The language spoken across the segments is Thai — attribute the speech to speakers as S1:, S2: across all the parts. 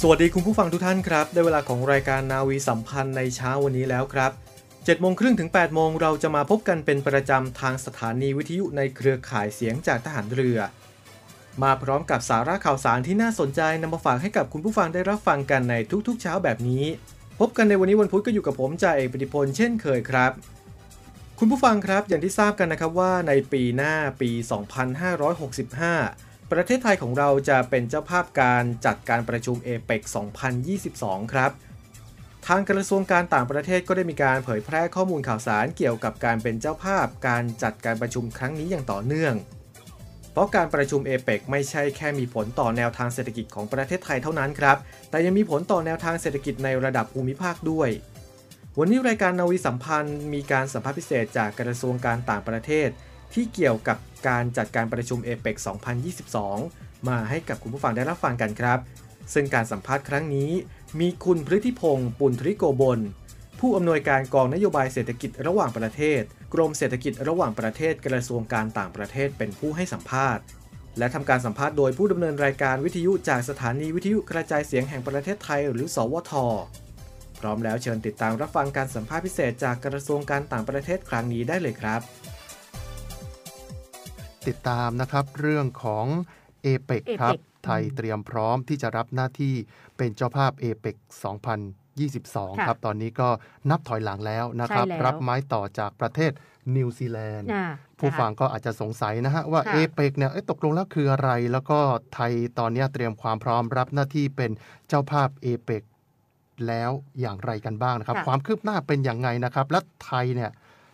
S1: สวัสดีคุณผู้ฟังทุกท่านครับ ได้เวลาของรายการนาวีสัมพันธ์ในเช้าวันนี้แล้วครับ7โมงครึ่งถึง8โมงเราจะมาพบกันเป็นประจำทางสถานีวิทยุในเครือข่ายเสียงจากทหารเรือ มาพร้อมกับสาระข่าวสารที่น่าสนใจนำมาฝากให้กับคุณผู้ฟังได้รับฟังกันในทุกๆ เช้าแบบนี้ พบกันในวันนี้วันพุธก็อยู่กับผมจ่าเอกปฏิพลเช่นเคยครับ คุณผู้ฟังครับอย่างที่ทราบกันนะครับว่าในปีหน้าปี 2565 ประเทศไทยของเราจะเป็นเจ้าภาพการจัดการประชุมเอเปก2022 ครับ ทางกระทรวงการต่างประเทศก็ได้มีการเผยแพร่ข้อมูลข่าวสารเกี่ยวกับการเป็นเจ้าภาพการจัดการประชุมครั้งนี้อย่างต่อเนื่อง เพราะการประชุมเอเปกไม่ใช่แค่มีผลต่อแนวทางเศรษฐกิจของประเทศไทยเท่านั้นครับ แต่ยังมีผลต่อแนวทางเศรษฐกิจในระดับภูมิภาคด้วยวันนี้รายการนาวีสัมพันธ์มีการสัมภาษณ์พิเศษจากกระทรวงการต่างประเทศ ที่เกี่ยวกับ การจัดการประชุมเอเปก2022 มาให้กับคุณผู้ฟังได้รับฟังกันครับ ซึ่งการสัมภาษณ์ครั้งนี้ มีคุณพฤธิพงศ์ปุณธริโกบล ผู้อำนวยการกองนโยบายเศรษฐกิจระหว่างประเทศ กรมเศรษฐกิจระหว่างประเทศกระทรวงการต่างประเทศเป็นผู้ให้สัมภาษณ์ และทำการสัมภาษณ์โดยผู้ดำเนินรายการวิทยุจากสถานีวิทยุกระจายเสียงแห่งประเทศไทย หรือ สวทพร้อมแล้วเชิญติดตามรับฟังการสัมภาษณ์พิเศษจากกระทรวงการต่างประเทศครั้งนี้ได้เลยครับ
S2: ติดตามนะครับเรื่องของเอเปกครับ
S3: APEC
S2: ไทยเตรียมพร้อมที่จะรับหน้าที่เป็นเจ้าภาพเอเปก2022
S3: ค่ะ
S2: ครับ ตอนนี้ก็นับถอยหลังแล้วนะครับ
S3: ใช่แล้ว
S2: รับไม้ต่อจากประเทศนิวซีแลนด์
S3: อ่า
S2: ผู้ฟังก็อาจจะสงสัยนะฮะว่า
S3: ค่ะ
S2: เอเปกเนี่ยเอ๊ะตกลงแล้วคืออะไร แล้วก็ไทยตอนนี้เตรียมความพร้อมรับหน้าที่เป็นเจ้าภาพเอเปกแล้วอย่างไรกันบ้างนะครับ
S3: ค่ะ
S2: ความคืบหน้าเป็นอย่างไงนะครับ และไทยเนี่ย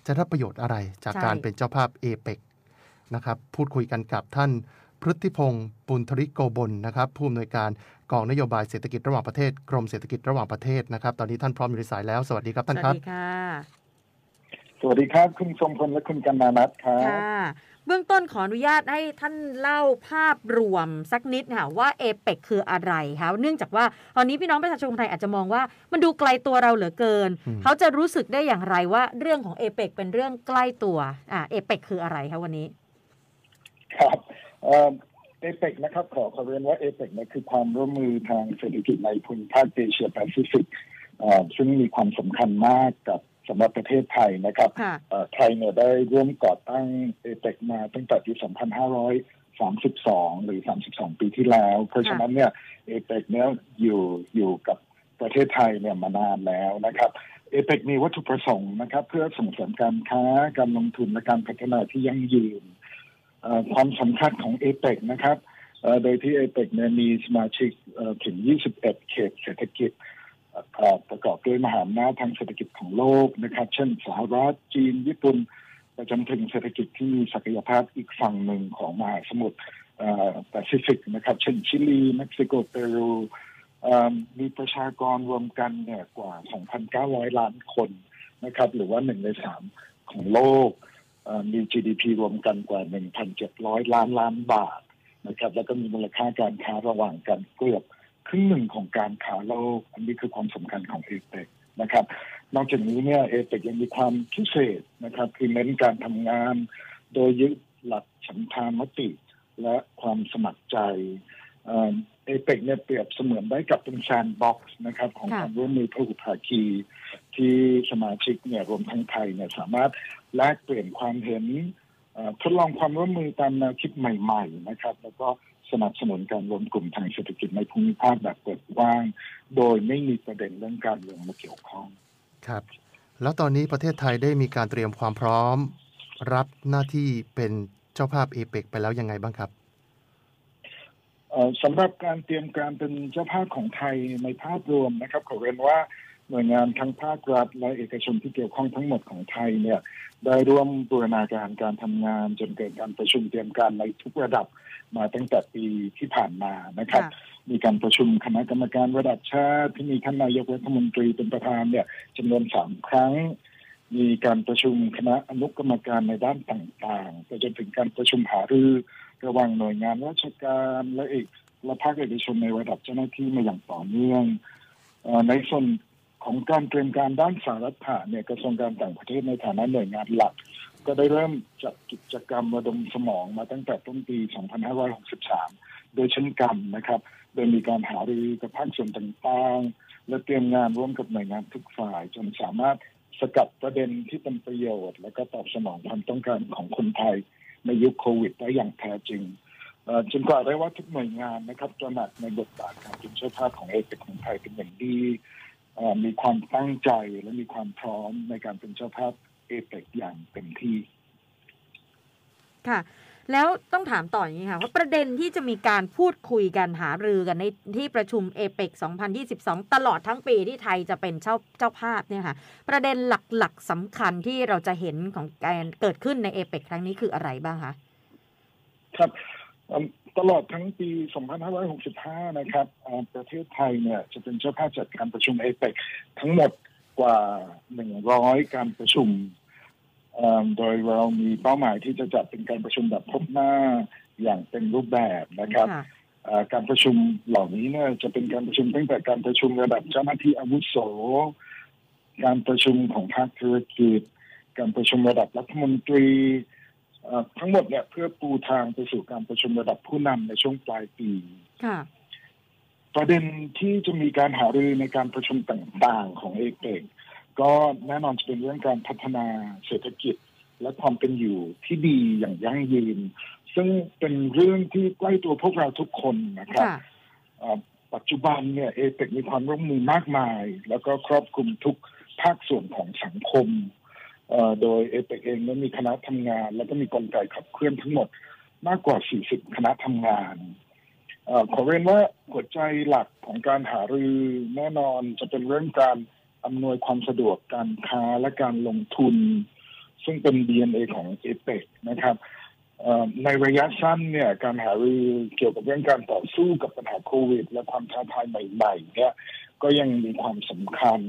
S2: จะได้ประโยชน์อะไรจาก
S3: ใช่
S2: การเป็นเจ้าภาพเอเปก นะครับพูดคุยกันกับท่านพฤติพงศ์ปุณธริโกบลนะครับผู้อำนวยการกองนโยบายเศรษฐกิจระหว่างประเทศกรมเศรษฐกิจระหว่างประเทศนะครับ ตอนนี้ท่านพร้อมอยู่ในสายแล้ว สวัสดีครับ
S3: ส
S2: ท่าน
S3: วั
S2: ครับ
S3: สดีค่ะ
S4: สวัสดีครับคุณทรงพลและคุณกันนานัทครับ
S3: ค่ะเบื้องต้นขออนุญาตให้ท่านเล่าภาพรวมสักนิดค่ะว่าเอเปกคืออะไรคะเนื่องจากว่าตอนนี้พี่น้องประชาชนคนไทยอาจจะมองว่ามันดูไกลตัวเราเหลือเกิน
S2: อืม
S3: เขาจะรู้สึกได้อย่างไรว่าเรื่องของเอเปกเป็นเรื่องใกล้ตัวอ่าเอเปกคืออะไรคะวันนี้
S4: ครับเอเปกนะครับขอขอเรียนว่าเอเปกเนี่ยคือความร่วมมือทางเศรษฐกิจในภูมิภาคเอเชียแปซิฟิกเอ่อซึ่งมีความสำคัญมากกับสำหรับประเทศไทยนะครับ
S3: ค่ะ
S4: เอ่อไทยเนี่ยได้ร่วมก่อตั้งเอเปกมาตั้งแต่ปี 2532 หรือ 32 ปีที่แล้ว เพราะฉะนั้นเนี่ยเอเปกเนี่ยอยู่อยู่กับประเทศไทยเนี่ยมานานแล้วนะครับเอเปกมีวัตถุประสงค์นะครับ เพื่อส่งเสริมการค้าการลงทุนและการพัฒนาที่ยั่งยืนเอ่อ ความสำคัญของเอเปกนะครับ โดยที่เอเปกเนี่ยมีสมาชิกถึง 21 เขตเศรษฐกิจประกอบด้วยมหาอำนาจทางเศรษฐกิจของโลกนะครับ เช่นสหรัฐจีน ญี่ปุ่นไปจนถึงเศรษฐกิจที่มีศักยภาพอีกฝั่งหนึ่งของมหาสมุทรแปซิฟิกนะครับ เช่นชิลี เม็กซิโกเปรูมีประชากรรวมกันเนี่ยกว่า 2,900 ล้านคนนะครับ หรือว่าหนึ่งในสามของโลก มี GDP รวมกันกว่า 1,700 ล้านล้านบาทนะครับ แล้วก็มีมูลค่าการค้าระหว่างกันเกือบครึ่งหนึ่งของการค้าโลก อันนี้คือความสำคัญของเอเปกนะครับ นอกจากนี้เนี่ยเอเปกยังมีความพิเศษนะครับ คือเน้นการทำงาน โดยยึดหลักฉันทามติและความสมัครใจ เอเปกเนี่ยเปรียบเสมือนได้กับเป็นแซนด์บ็อกซ์นะครับ ของ
S3: ค่ะ
S4: การร่วมมือพหุภาคีที่สมาชิกเนี่ยรวมทั้งไทยเนี่ยสามารถแลกเปลี่ยนความเห็นเอ่อทดลองความร่วมมือตามแนวคิดใหม่ๆนะครับ แล้วก็สนับสนุนการรวมกลุ่มทางเศรษฐกิจในภูมิภาคแบบเปิดกว้าง โดยไม่มีประเด็นเรื่องการเมืองมาเกี่ยวข้อง
S2: ครับ แล้วตอนนี้ประเทศไทยได้มีการเตรียมความพร้อม รับหน้าที่เป็นเจ้าภาพเอเปกไปแล้วยังไงบ้างครับ
S4: เอ่อ สำหรับการเตรียมการเป็นเจ้าภาพของไทยในภาพรวมนะครับขอเรียนว่าหน่วยงานทั้งภาครัฐและเอกชนที่เกี่ยวข้องทั้งหมดของไทยเนี่ยได้ร่วมบูรณาการการทำงาน จนเกิดการประชุมเตรียมการในทุกระดับมาตั้งแต่ปีที่ผ่านมานะครับ
S3: ค่ะ
S4: มีการประชุมคณะกรรมการระดับชาติที่มีท่านนายกรัฐมนตรีเป็นประธานเนี่ยจำนวนสามครั้ง มีการประชุมคณะอนุกรรมการในด้านต่างๆไปจนถึงการประชุมหารือระหว่างหน่วยงานราชการและเอกและภาคเอกชนในระดับเจ้าหน้าที่มาอย่างต่อเนื่องในส่วนของการเตรียมการด้านสารัฐะเนี่ยกระทรวงการต่างประเทศในฐานะหน่วยงานหลัก ก็ได้เริ่มจัดกิจกรรมระดมสมองมาตั้งแต่ต้นปี 2563 โดยเช่นกันนะครับ โดยมีการหารือกับภาคส่วนต่างๆ และเตรียมงานร่วมกับหน่วยงานทุกฝ่ายจนสามารถ สกัดประเด็นที่เป็นประโยชน์ และก็ตอบสนองความต้องการของคนไทยในยุคโควิดได้อย่างแท้จริงจนกว่าได้ว่าทุกหน่วยงานนะครับตระหนักในบทบาทการเป็นเจ้าภาพของเอเปกของไทยเป็นอย่างดีมีความตั้งใจและมีความพร้อมในการเป็นเจ้าภาพเอเปกอย่างเต็มที่
S3: ค่ะ แล้วต้องถามต่ออย่างนี้ค่ะว่าประเด็นที่จะมีการพูดคุยกันหารือกันในที่ประชุมเอเปก2022 ตลอดทั้งปีที่ไทยจะเป็นเจ้าเจ้าภาพเนี่ยค่ะ ประเด็นหลักๆสำคัญที่เราจะเห็นของการเกิดขึ้นในเอเปกครั้งนี้คืออะไรบ้างคะ
S4: ครับตลอดทั้งปี 2565 นะครับ ประเทศไทยเนี่ยจะเป็นเจ้าภาพจัดการประชุมเอเปกทั้งหมดกว่า 100 การประชุม โดยเรามีเป้าหมายที่จะจัดเป็นการประชุมแบบพบหน้าอย่างเต็มรูปแบบนะครับ
S3: ค่ะ
S4: เอ่อการประชุมเหล่านี้เนี่ยจะเป็นการประชุมตั้งแต่การประชุมระดับเจ้าหน้าที่อาวุโส การประชุมของภาคธุรกิจ การประชุมระดับรัฐมนตรีเอ่อทั้งหมดเนี่ยเพื่อปูทางไปสู่การประชุมระดับผู้นำในช่วงปลายปี
S3: ค่ะ
S4: ประเด็นที่จะมีการหารือในการประชุมต่างๆ ของเอเปก ก็แน่นอนจะเป็นเรื่องการพัฒนาเศรษฐกิจ และความเป็นอยู่ที่ดีอย่างยั่งยืน ซึ่งเป็นเรื่องที่ใกล้ตัวพวกเราทุกคนนะครับ
S3: ค่ะ
S4: เอ่อปัจจุบันเนี่ยเอเปกมีความร่วมมือมากมาย แล้วก็ครอบคลุมทุกภาคส่วนของสังคมเอ่อโดยเอเปกเองนั้นมีคณะทำงาน แล้วก็มีกลไกขับเคลื่อนทั้งหมดมากกว่า 40 คณะทำงานเออขอเรียนว่าหัวใจหลักของการหารือแน่นอนจะเป็นเรื่องการ อำนวยความสะดวกการค้าและการลงทุน ซึ่งเป็น DNA ของเอเปกนะครับในระยะสั้นเนี่ยการหารือเกี่ยวกับเรื่องการต่อสู้กับปัญหาโควิด และความท้าทายใหม่ๆเนี่ยก็ยังมีความสำคัญ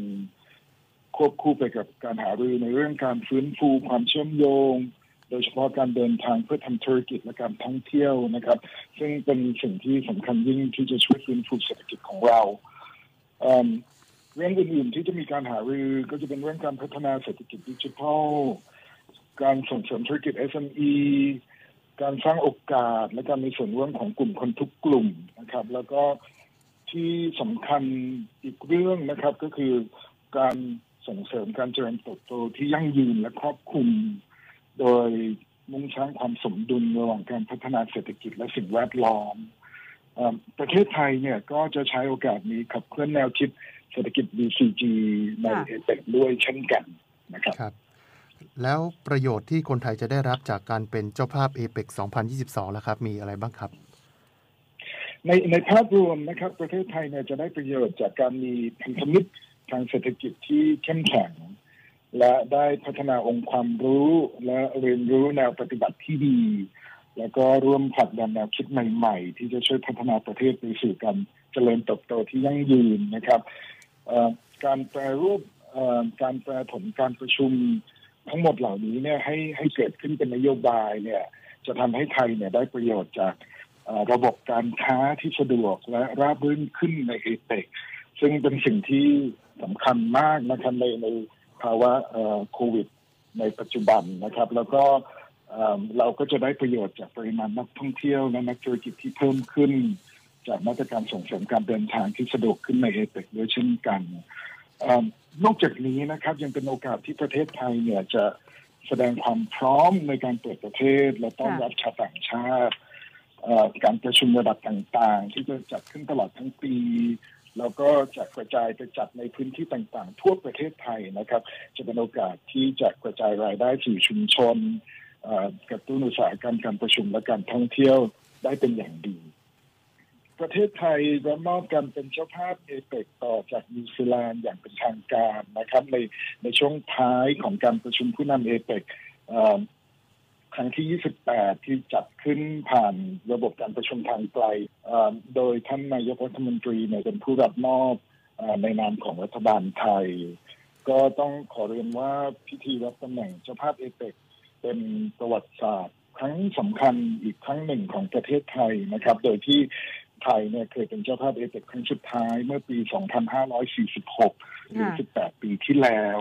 S4: ควบคู่ไปกับการหารือในเรื่องการฟื้นฟูความเชื่อมโยง โดยเฉพาะการเดินทางเพื่อทำธุรกิจและการท่องเที่ยวนะครับ ซึ่งเป็นสิ่งที่สำคัญยิ่งที่จะช่วยฟื้นฟูเศรษฐกิจของเรา เรื่องอื่นๆที่จะมีการหารือก็จะเป็นเรื่องการพัฒนาเศรษฐกิจดิจิทัล การส่งเสริมธุรกิจ SME การสร้างโอกาสและการมีส่วนร่วมของกลุ่มคนทุกกลุ่มนะครับ แล้วก็ที่สำคัญอีกเรื่องนะครับก็คือการส่งเสริมการเจริญเติบโตที่ยั่งยืนและครอบคลุม โดยมุ่งสร้างความสมดุลระหว่างการพัฒนาเศรษฐกิจและสิ่งแวดล้อม ประเทศไทยเนี่ยก็จะใช้โอกาสนี้ขับเคลื่อนแนวคิด เศรษฐกิจ BCG ใน
S3: ค่ะ
S4: เอเปกด้วยเช่นกันนะครับ
S2: ครับแล้วประโยชน์ที่คนไทยจะได้รับจากการเป็นเจ้าภาพเอเปก2022 แล้วครับ มีอะไรบ้างครับ
S4: ในในภาพรวมนะครับ ประเทศไทยเนี่ยจะได้ประโยชน์จากการมีพันธมิตรทางเศรษฐกิจที่เข้มแข็ง และได้พัฒนาองค์ความรู้และเรียนรู้แนวปฏิบัติที่ดี แล้วก็ร่วมผลักดันแนวคิดใหม่ ๆ ที่จะช่วยพัฒนาประเทศไปสู่การเจริญเติบโตที่ยั่งยืนนะครับเอ่อ การแปรรูปการแปรผลการประชุมทั้งหมดเหล่านี้เนี่ยให้ให้เกิดขึ้นเป็นนโยบายเนี่ย จะทำให้ไทยเนี่ยได้ประโยชน์จากระบบการค้าที่สะดวกและราบรื่นขึ้นในเอเปกซึ่งเป็นสิ่งที่สำคัญมากนะครับในในภาวะโควิด ในปัจจุบันนะครับ แล้วก็เอ่อเราก็จะได้ประโยชน์จากปริมาณนักท่องเที่ยวและนักธุรกิจที่เพิ่มขึ้น จากมาตรการส่งเสริมการเดินทางที่สะดวกขึ้นในเอเปกด้วยเช่นกันอนอกจากนี้นะครับยังเป็นโอกาสที่ประเทศไทยเนี่ยจะแสดงความพร้อมในการเปิดประเทศ และต้อนรับชาวต่างชาติการประชุมระดับต่างๆ ที่จะจัดขึ้นตลอดทั้งปี แล้วก็จะกระจายไปจัดในพื้นที่ต่างๆ ทั่วประเทศไทยนะครับ จะเป็นโอกาสที่จะกระจายรายได้สู่ชุมชนกระตุ้นอุตสาหกรรมการประชุมและการท่องเที่ยวได้เป็นอย่างดี ประเทศไทยรับมอบกันเป็นเจ้าภาพเอเปกต่อจากนิวซีแลนด์อย่างเป็นทางการนะครับในในช่วงท้ายของการประชุมผู้นำเอเปกครั้งที่ 28 ที่จัดขึ้นผ่านระบบการประชุมทางไกล โดยท่านนายกรัฐมนตรีเนี่ยเป็นผู้รับมอบอในนามของรัฐบาลไทย ก็ต้องขอเรียนว่าพิธีรับตำแหน่งเจ้าภาพเอเปกเป็นประวัติศาสตร์ครั้งสำคัญอีกครั้งหนึ่งของประเทศไทยนะครับ โดยที่ ไทยเนี่ยเคยเป็นเจ้าภาพเอเปกครั้งสุดท้ายเมื่อปี 2546 หรือ
S3: ค่ะ
S4: 18 ปีที่แล้ว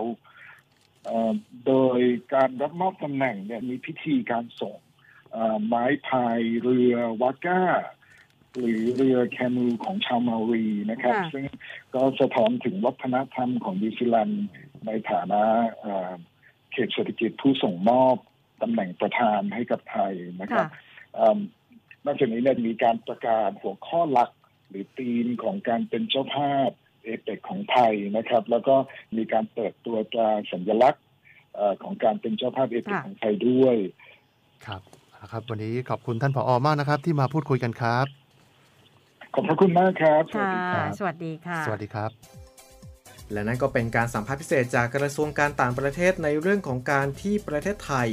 S4: เอ่อโดยการรับมอบตำแหน่งเนี่ยมีพิธีการส่งเอ่อไม้พายเรือวาก้า หรือเรือแคนูของชาวเมารีนะครับ
S3: ค่ะ
S4: ซึ่งก็สะท้อนถึงวัฒนธรรมของนิวซีแลนด์ในฐานะเอ่อเขตเศรษฐกิจผู้ส่งมอบตำแหน่งประธานให้กับไทยนะครับ
S3: ค่ะ
S4: เอิ่ม นอกจากนี้เนี่ยมีการประกาศหัวข้อหลัก หรือธีมของการเป็นเจ้าภาพเอเปกของไทยนะครับ แล้วก็มีการเปิดตัวตราสัญลักษณ์เอ่อของการเป็นเจ้าภาพเอเปก
S3: ค่ะ
S4: ของไทยด้วย
S2: ครับนะครับ วันนี้ขอบคุณท่านผอมากนะครับ ที่มาพูดคุยกันครับ
S4: ขอบพระคุณมากครับ สวัส
S3: ค่ะ
S4: ดีครับ
S3: สวัสดีค่ะ
S2: สวัสดีครับ
S1: และนั่นก็เป็นการสัมภาษณ์พิเศษจากกระทรวงการต่างประเทศในเรื่องของการที่ประเทศไทย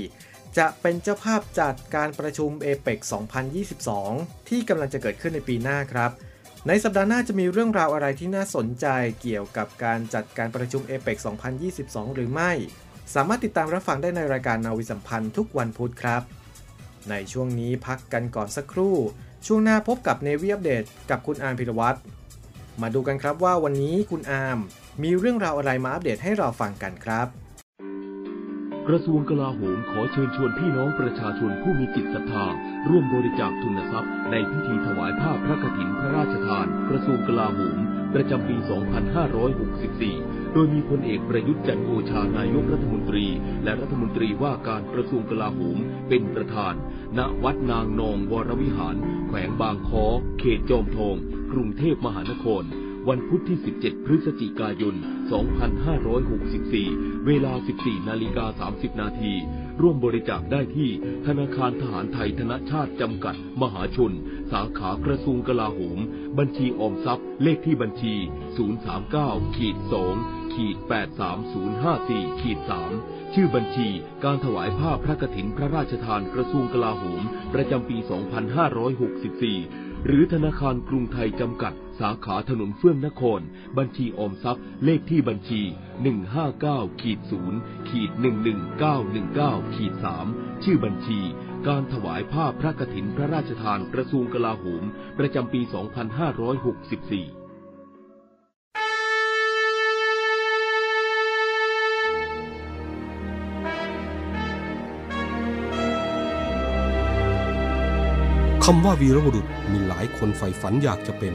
S1: จะเป็นเจ้าภาพจัดการประชุมเอเปก2022 ที่กำลังจะเกิดขึ้นในปีหน้าครับ ในสัปดาห์หน้าจะมีเรื่องราวอะไรที่น่าสนใจเกี่ยวกับการจัดการประชุมเอเปก2022 หรือไม่ สามารถติดตามรับฟังได้ในรายการนาวิสัมพันธ์ทุกวันพุธครับ ในช่วงนี้พักกันก่อนสักครู่ ช่วงหน้าพบกับเนวีอัปเดตกับคุณอาร์มพิรวัตรมาดูกันครับว่าวันนี้คุณอาร์มมีเรื่องราวอะไรมาอัปเดตให้เราฟังกันครับ
S5: กระทรวงกลาโหมขอเชิญชวนพี่น้องประชาชนผู้มีจิตศรัทธา ร่วมบริจาคทุนทรัพย์ ในพิธีถวายภาพพระกฐินพระราชทาน กระทรวงกลาโหม ประจำปี 2564 โดยมีพลเอกประยุทธ์จันทร์โอชานายกรัฐมนตรี และรัฐมนตรีว่าการกระทรวงกลาโหม เป็นประธาน ณ วัดนางนองวรวิหาร แขวงบางคอเขตจอมทอง กรุงเทพมหานคร วันพุธที่ 17 พฤศจิกายน 2564 เวลา 14 นาฬิกา 30 นาที ร่วมบริจาคได้ที่ธนาคารทหารไทยธนชาติจำกัด มหาชน สาขากระทรวงกลาโหม บัญชีออมทรัพย์ เลขที่บัญชี 039ขีด2ขีด83054ขีด3ชื่อบัญชีการถวายภาพพระกฐินพระราชทานกระทรวงกลาโหม ประจำปี 2564 หรือธนาคารกรุงไทยจำกัด สาขาถนนเฟื่องนคร บัญชีออมทรัพย์ เลขที่บัญชี 159ขีด0ขีด11919ขีด3ชื่อบัญชี การถวายภาพพระกฐินพระราชทานกระทรวงกลาโหม ประจำปี 2564
S6: คำว่าวีรบุรุษมีหลายคนใฝ่ฝันอยากจะเป็น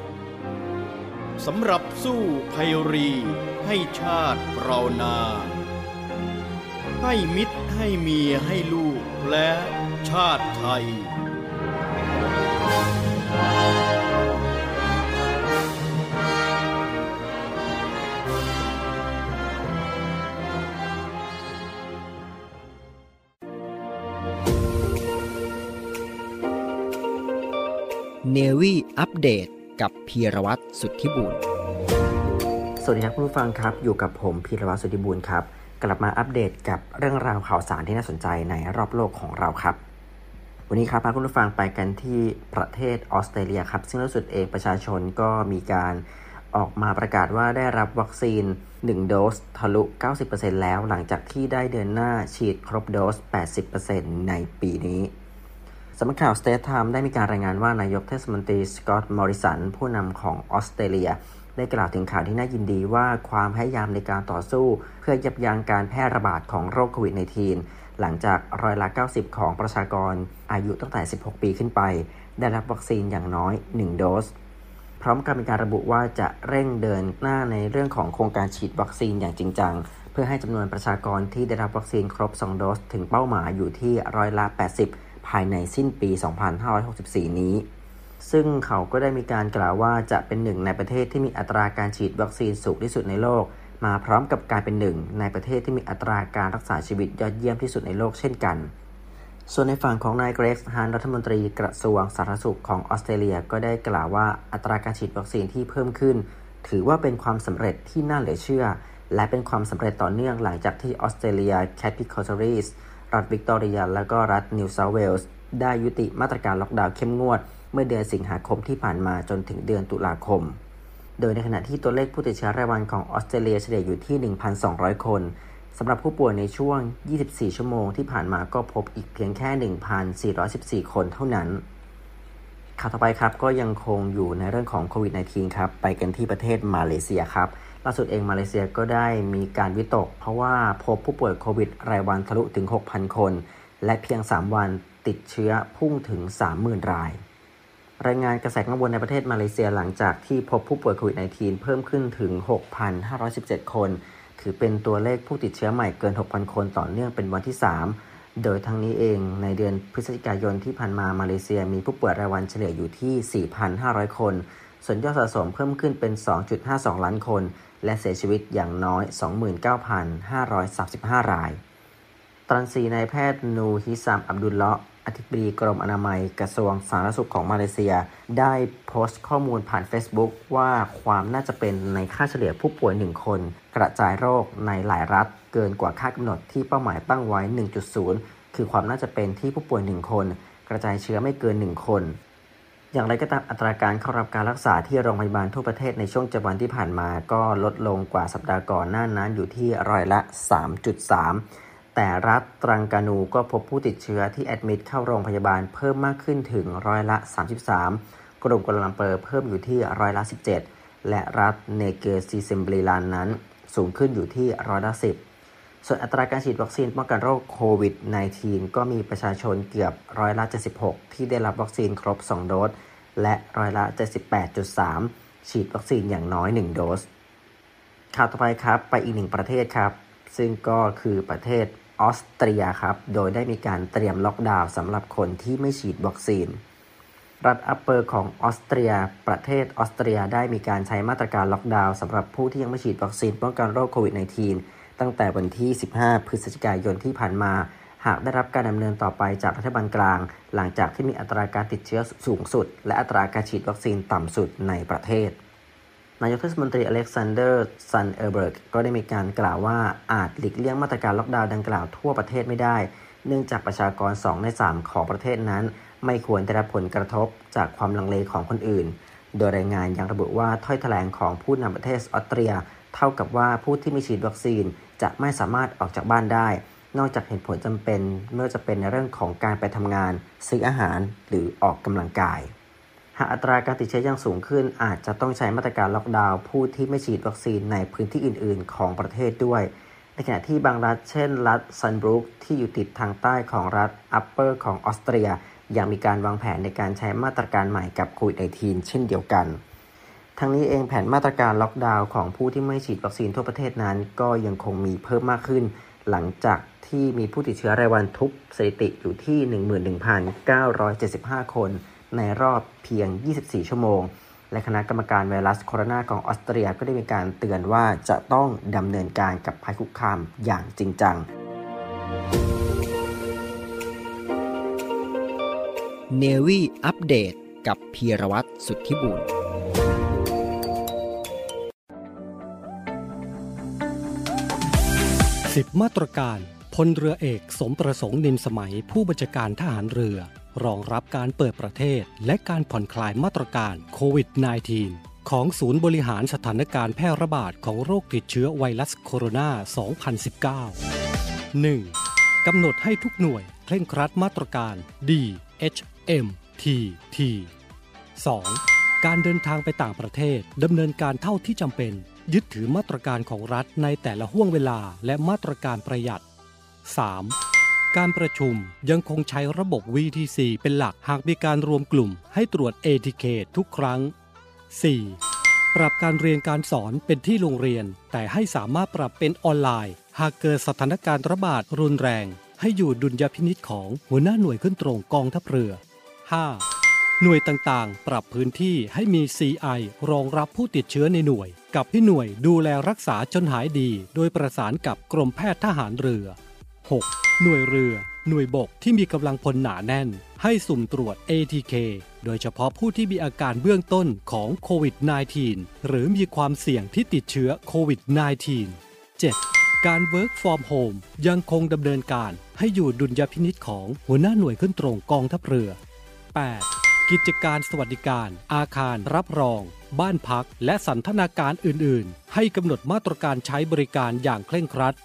S7: สำหรับสู้ภัยรี ให้ชาติเรานา ให้มิตรให้เมียให้ลูกและชาติไทย
S8: เนวี่อัปเดต กับพีรวัตรสุทธิบุญ
S9: สวัสดีครับคุณผู้ฟังครับ อยู่กับผมพีรวัตรสุทธิบุญครับ กลับมาอัปเดตกับเรื่องราวข่าวสารที่น่าสนใจในรอบโลกของเราครับ วันนี้ครับพาคุณผู้ฟังไปกันที่ประเทศออสเตรเลียครับ ซึ่งล่าสุดเองประชาชนก็มีการออกมาประกาศว่าได้รับวัคซีน 1 โดสทะลุ 90%แล้วหลังจากที่ได้เดินหน้าฉีดครบโดส 80%ในปีนี้ สำนักข่าว State Time ได้มีการรายงานว่านายกเทศมนตรีสกอตต์มอริสัน ผู้นำของออสเตรเลีย ได้กล่าวถึงข่าวที่น่ายินดีว่าความพยายามในการต่อสู้ เพื่อยับยั้งการแพร่ระบาดของโรคโควิด -19 หลังจากร้อยละ 90 ของประชากรอายุตั้งแต่ 16 ปีขึ้นไป ได้รับวัคซีนอย่างน้อย 1 โดส พร้อมกับมีการระบุว่าจะเร่งเดินหน้าในเรื่องของโครงการฉีดวัคซีนอย่างจริงจังเพื่อให้จำนวนประชากรที่ได้รับวัคซีนครบ 2 โดส ถึงเป้าหมายอยู่ที่ร้อยละ 80 ภายในสิ้นปี 2564 นี้ ซึ่งเขาก็ได้มีการกล่าวว่าจะเป็นหนึ่งในประเทศที่มีอัตราการฉีดวัคซีนสูงที่สุดในโลก มาพร้อมกับการเป็นหนึ่งในประเทศที่มีอัตราการรักษาชีวิตยอดเยี่ยมที่สุดในโลกเช่นกัน ส่วนในฝั่งของนายเกรกส์ฮานรัฐมนตรีกระทรวงสาธารณสุขของออสเตรเลียก็ได้กล่าวว่าอัตราการฉีดวัคซีนที่เพิ่มขึ้น ถือว่าเป็นความสำเร็จที่น่าเหลือเชื่อ และเป็นความสำเร็จต่อเนื่องหลังจากที่ออสเตรเลียนแคปิทัลเทร์ริทอรี รัฐวิกตอเรีย และก็รัฐนิวเซาเวลส์ได้ยุติมาตรการล็อกดาวน์เข้มงวด เมื่อเดือนสิงหาคมที่ผ่านมาจนถึงเดือนตุลาคม โดยในขณะที่ตัวเลขผู้ติดเชื้อรายวันของออสเตรเลียเฉลี่ยอยู่ที่ 1,200 คนสำหรับผู้ป่วยในช่วง 24 ชั่วโมงที่ผ่านมาก็พบอีกเพียงแค่ 1,414 คนเท่านั้นข่าวต่อไปครับก็ยังคงอยู่ในเรื่องของโควิด -19 ครับ ไปกันที่ประเทศมาเลเซียครับ ล่าสุดเองมาเลเซียก็ได้มีการวิตก เพราะว่าพบผู้ป่วยโควิดรายวันทะลุถึง 6,000 คน และเพียง 3 วันติดเชื้อพุ่งถึง 30,000 ราย รายงานกระแสกังวลในประเทศมาเลเซียหลังจากที่พบผู้ป่วยโควิด -19 เพิ่มขึ้นถึง 6,517 คน ถือเป็นตัวเลขผู้ติดเชื้อใหม่เกิน 6,000 คนต่อเนื่องเป็นวันที่ 3 โดยทั้งนี้เองในเดือนพฤศจิกายนที่ผ่านมามาเลเซียมีผู้ป่วยรายวันเฉลี่ยอยู่ที่ 4,500 คน ส่วนยอดสะสมเพิ่มขึ้นเป็น 2.52 ล้านคน และเสียชีวิตอย่างน้อย 29,535 ราย ตรันซีนายแพทย์นูฮิซามอับดุลเลาะอธิบดีกรมอนามัยกระทรวงสาธารณสุขของมาเลเซีย ได้โพสต์ข้อมูลผ่าน Facebook ว่าความน่าจะเป็นในค่าเฉลี่ยผู้ป่วย 1 คน กระจายโรคในหลายรัฐ เกินกว่าค่ากำหนดที่เป้าหมายตั้งไว้ 1.0 คือความน่าจะเป็นที่ผู้ป่วย 1 คน กระจายเชื้อไม่เกิน 1 คน อย่างไรก็ตามอัตราการเข้ารับการรักษาที่โรงพยาบาลทั่วประเทศในช่วงจัวันที่ผ่านมาก็ลดลงกว่าสัปดาห์ก่อนหน้านั้นอยู่ที่ร้อยละ 3.3 แต่รัฐตรังกานูก็พบผู้ติดเชื้อที่แอดมิดเข้าโรงพยาบาลเพิ่มมากขึ้นถึงร้อยละ 33 กรุงกัลลัมเปอร์เพิ่มอยู่ที่ร้อยละ 17 และรัฐเนเกอร์ซีเซมบรีลานนั้นสูงขึ้นอยู่ที่ร้อยละ 10 ส่วนอัตราการฉีดวัคซีนป้องกันโรคโควิด -19 ก็มีประชาชนเกือบร้อยละ 76 ที่ได้รับวัคซีนครบ 2 โดส และร้อยละ 78.3 ฉีดวัคซีนอย่างน้อย 1 โดส ข่าวต่อไปครับ ไปอีกหนึ่งประเทศครับ ซึ่งก็คือประเทศออสเตรียครับ โดยได้มีการเตรียมล็อกดาวน์สำหรับคนที่ไม่ฉีดวัคซีน รัฐอัปเปอร์ของออสเตรีย ประเทศออสเตรียได้มีการใช้มาตรการล็อกดาวน์สำหรับผู้ที่ยังไม่ฉีดวัคซีนป้องกันโรคโควิด -19 ตั้งแต่วันที่ 15 พฤศจิกายนที่ผ่านมา หากได้รับการดำเนินต่อไปจากรัฐบาลกลาง หลังจากที่มีอัตราการติดเชื้อสูงสุด และอัตราการฉีดวัคซีนต่ำสุดในประเทศ นายกเทศมนตรีอเล็กซานเดอร์ซันเออร์เบิร์กก็ได้มีการกล่าวว่าอาจหลีกเลี่ยงมาตรการล็อกดาวน์ดังกล่าวทั่วประเทศไม่ได้ เนื่องจากประชากร 2 ใน 3 ของประเทศนั้น ไม่ควรได้รับผลกระทบจากความลังเลของคนอื่น โดยรายงานยังระบุว่าถ้อยแถลงของผู้นำประเทศออสเตรีย เท่ากับว่าผู้ที่ไม่ฉีดวัคซีนจะไม่สามารถออกจากบ้านได้ นอกจากเหตุผลจำเป็นเมื่อจะเป็นในเรื่องของการไปทำงาน ซื้ออาหารหรือออกกำลังกาย หากอัตราการติดเชื้อยังสูงขึ้น อาจจะต้องใช้มาตรการล็อกดาวน์ผู้ที่ไม่ฉีดวัคซีนในพื้นที่อื่น ๆ ของประเทศด้วย ในขณะที่บางรัฐเช่น รัฐซัลซ์บูร์กที่อยู่ติดทางใต้ของรัฐอัปเปอร์ของออสเตรียยังมีการวางแผนในการใช้มาตรการใหม่กับโควิด -19 เช่นเดียวกัน ทั้งนี้เองแผนมาตรการล็อกดาวน์ของผู้ที่ไม่ฉีดวัคซีนทั่วประเทศนั้น ก็ยังคงมีเพิ่มมากขึ้น หลังจากที่มีผู้ติดเชื้อรายวันทุบสถิติอยู่ที่ 11,975 คนในรอบเพียง 24 ชั่วโมง และคณะกรรมการไวรัสโคโรนาของออสเตรียก็ได้มีการเตือนว่าจะต้องดำเนินการกับภัยคุกคามอย่างจริงจัง
S8: เนวี่อัปเดตกับพีรวัตรสุทธิบุญ
S10: สิบมาตรการพลเรือเอกสมประสงค์นินสมัยผู้บัญชาการทหารเรือ รองรับการเปิดประเทศ และการผ่อนคลายมาตรการโควิด -19 ของศูนย์บริหารสถานการณ์แพร่ระบาดของโรคติดเชื้อไวรัสโคโรนา 2019 1. กำหนดให้ทุกหน่วยเคร่งครัดมาตรการ D H M T T 2. การเดินทางไปต่างประเทศดำเนินการเท่าที่จำเป็น ยึดถือมาตรการของรัฐในแต่ละห่วงเวลาและมาตรการประหยัด 3. การประชุมยังคงใช้ระบบ VTC เป็นหลักหากมีการรวมกลุ่มให้ตรวจ ATK ทุกครั้ง 4. ปรับการเรียนการสอนเป็นที่โรงเรียน แต่ให้สามารถปรับเป็นออนไลน์ หากเกิดสถานการณ์ระบาดรุนแรง ให้อยู่ดุลยพินิษของหัวหน้าหน่วยขึ้นตรงกองทัพเรือ 5. หน่วยต่างๆ ปรับพื้นที่ให้มี CI รองรับผู้ติดเชื้อในหน่วย กับที่หน่วยดูแลรักษาจนหายดี โดยประสานกับกรมแพทย์ทหารเรือ 6. หน่วยเรือ หน่วยบกที่มีกำลังพลหนาแน่น ให้สุ่มตรวจ ATK โดยเฉพาะผู้ที่มีอาการเบื้องต้นของโควิด -19 หรือมีความเสี่ยงที่ติดเชื้อโควิด -19 7. การ Work from Home ยังคงดำเนินการให้อยู่ดุลยพินิษของหัวหน้าหน่วยขึ้นตรงกองทัพเรือ 8. กิจการสวัสดิการ อาคารรับรอง บ้านพัก และสันทนาการอื่น ๆ ให้กำหนดมาตรการใช้บริการอย่างเคร่งครัด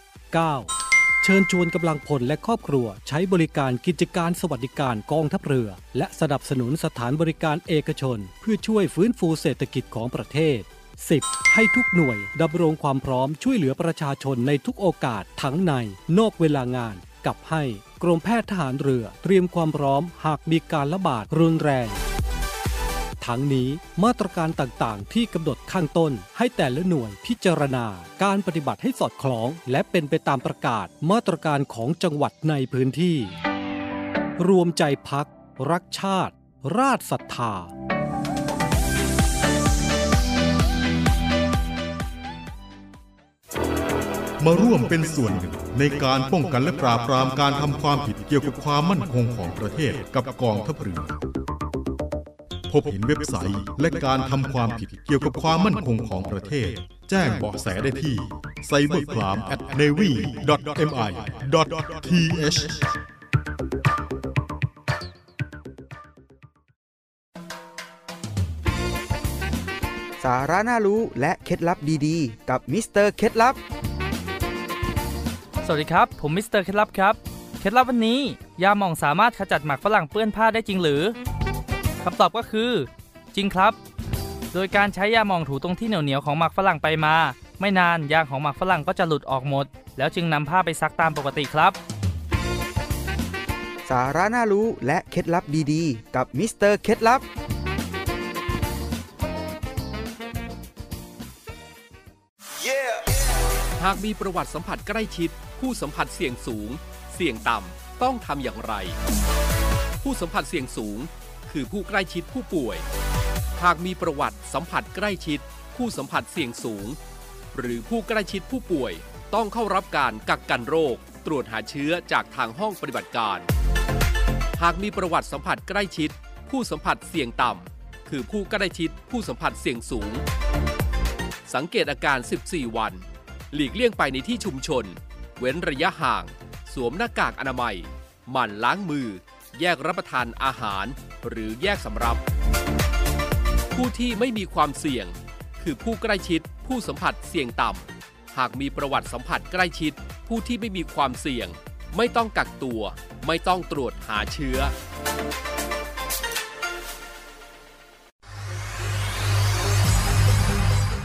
S10: 9. เชิญชวนกำลังพลและครอบครัว ใช้บริการกิจการสวัสดิการกองทัพเรือ และสนับสนุนสถานบริการเอกชน เพื่อช่วยฟื้นฟูเศรษฐกิจของประเทศ 10. ให้ทุกหน่วยดำรงความพร้อมช่วยเหลือประชาชนในทุกโอกาสทั้งใน นอกเวลางาน กับให้ กรมแพทย์ทหารเรือเตรียมความพร้อมหากมีการระบาดรุนแรง ทั้งนี้มาตรการต่างๆ ที่กำหนดข้างต้นให้แต่ละหน่วยพิจารณา การปฏิบัติให้สอดคล้อง และเป็นไปตามประกาศมาตรการของจังหวัดในพื้นที่ รวมใจพัก รักชาติ ราชศรัทธา
S11: มาร่วมเป็นส่วนหนึ่ง ในการป้องกันและปราบปรามการทำความผิดเกี่ยวกับความมั่นคงของประเทศกับกองทัพเรือพบเห็นเว็บไซต์และการทำความผิดเกี่ยวกับความมั่นคงของประเทศ แจ้งเบาะแสได้ที่ cybercrime at navy.mi.th
S12: สาระน่ารู้และเคล็ดลับดีๆ กับมิสเตอร์เคล็ดลับ
S13: สวัสดีครับ ผมมิสเตอร์เคล็ดลับครับ เคล็ดลับวันนี้ ยาหม่องสามารถขจัดหมากฝรั่งเปื้อนผ้าได้จริงหรือคำตอบก็คือ จริงครับ โดยการใช้ยาหม่องถูตรงที่เหนียวๆของหมักฝรั่งไปมา ไม่นานยางของหมักฝรั่งก็จะหลุดออกหมด แล้วจึงนำผ้าไปซักตามปกติครับ
S12: สาระน่ารู้และเคล็ดลับดีๆ กับมิสเตอร์เคล็ดลับา
S14: กมีประวัติสัมผัสใกล้ชิด ผู้สัมผัสเสี่ยงสูง เสี่ยงต่ำต้องทำอย่างไร ผู้สัมผัสเสี่ยงสูง คือผู้ใกล้ชิดผู้ป่วย หากมีประวัติสัมผัสใกล้ชิด ผู้สัมผัสเสี่ยงสูง หรือผู้ใกล้ชิดผู้ป่วย ต้องเข้ารับการกักกันโรค ตรวจหาเชื้อจากทางห้องปฏิบัติการ หากมีประวัติสัมผัสใกล้ชิด ผู้สัมผัสเสี่ยงต่ำคือผู้ใกล้ชิดผู้สัมผัสเสี่ยงสูง สังเกตอาการ 14 วัน หลีกเลี่ยงไปในที่ชุมชน เว้นระยะห่าง สวมหน้ากากอนามัย หมั่นล้างมือ แยกรับประทานอาหาร หรือแยกสำรับ ผู้ที่ไม่มีความเสี่ยง คือผู้ใกล้ชิด ผู้สัมผัสเสี่ยงต่ำ หากมีประวัติสัมผัสใกล้ชิด ผู้ที่ไม่มีความเสี่ยง ไม่ต้องกักตัว ไม่ต้องตรวจหาเชื้อ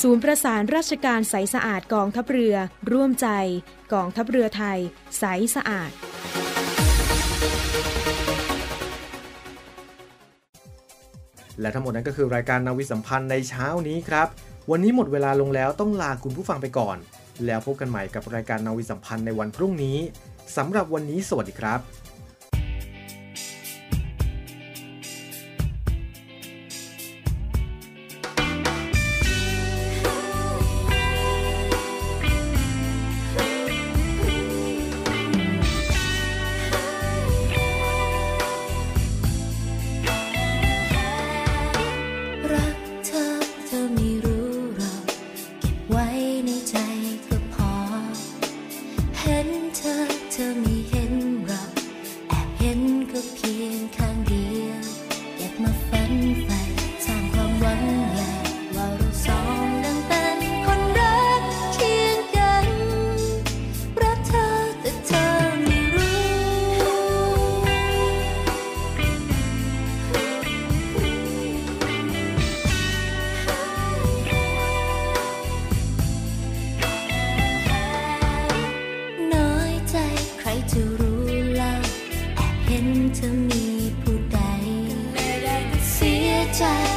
S15: ศูนย์ประสานราชการใสสะอาดกองทัพเรือ ร่วมใจ กองทัพเรือไทย ใสสะอาด
S1: และทั้งหมดนั้นก็คือรายการนาวิสัมพันธ์ในเช้านี้ครับ วันนี้หมดเวลาลงแล้วต้องลาคุณผู้ฟังไปก่อน แล้วพบกันใหม่กับรายการนาวิสัมพันธ์ในวันพรุ่งนี้สำหรับวันนี้สวัสดีครับ
S16: สี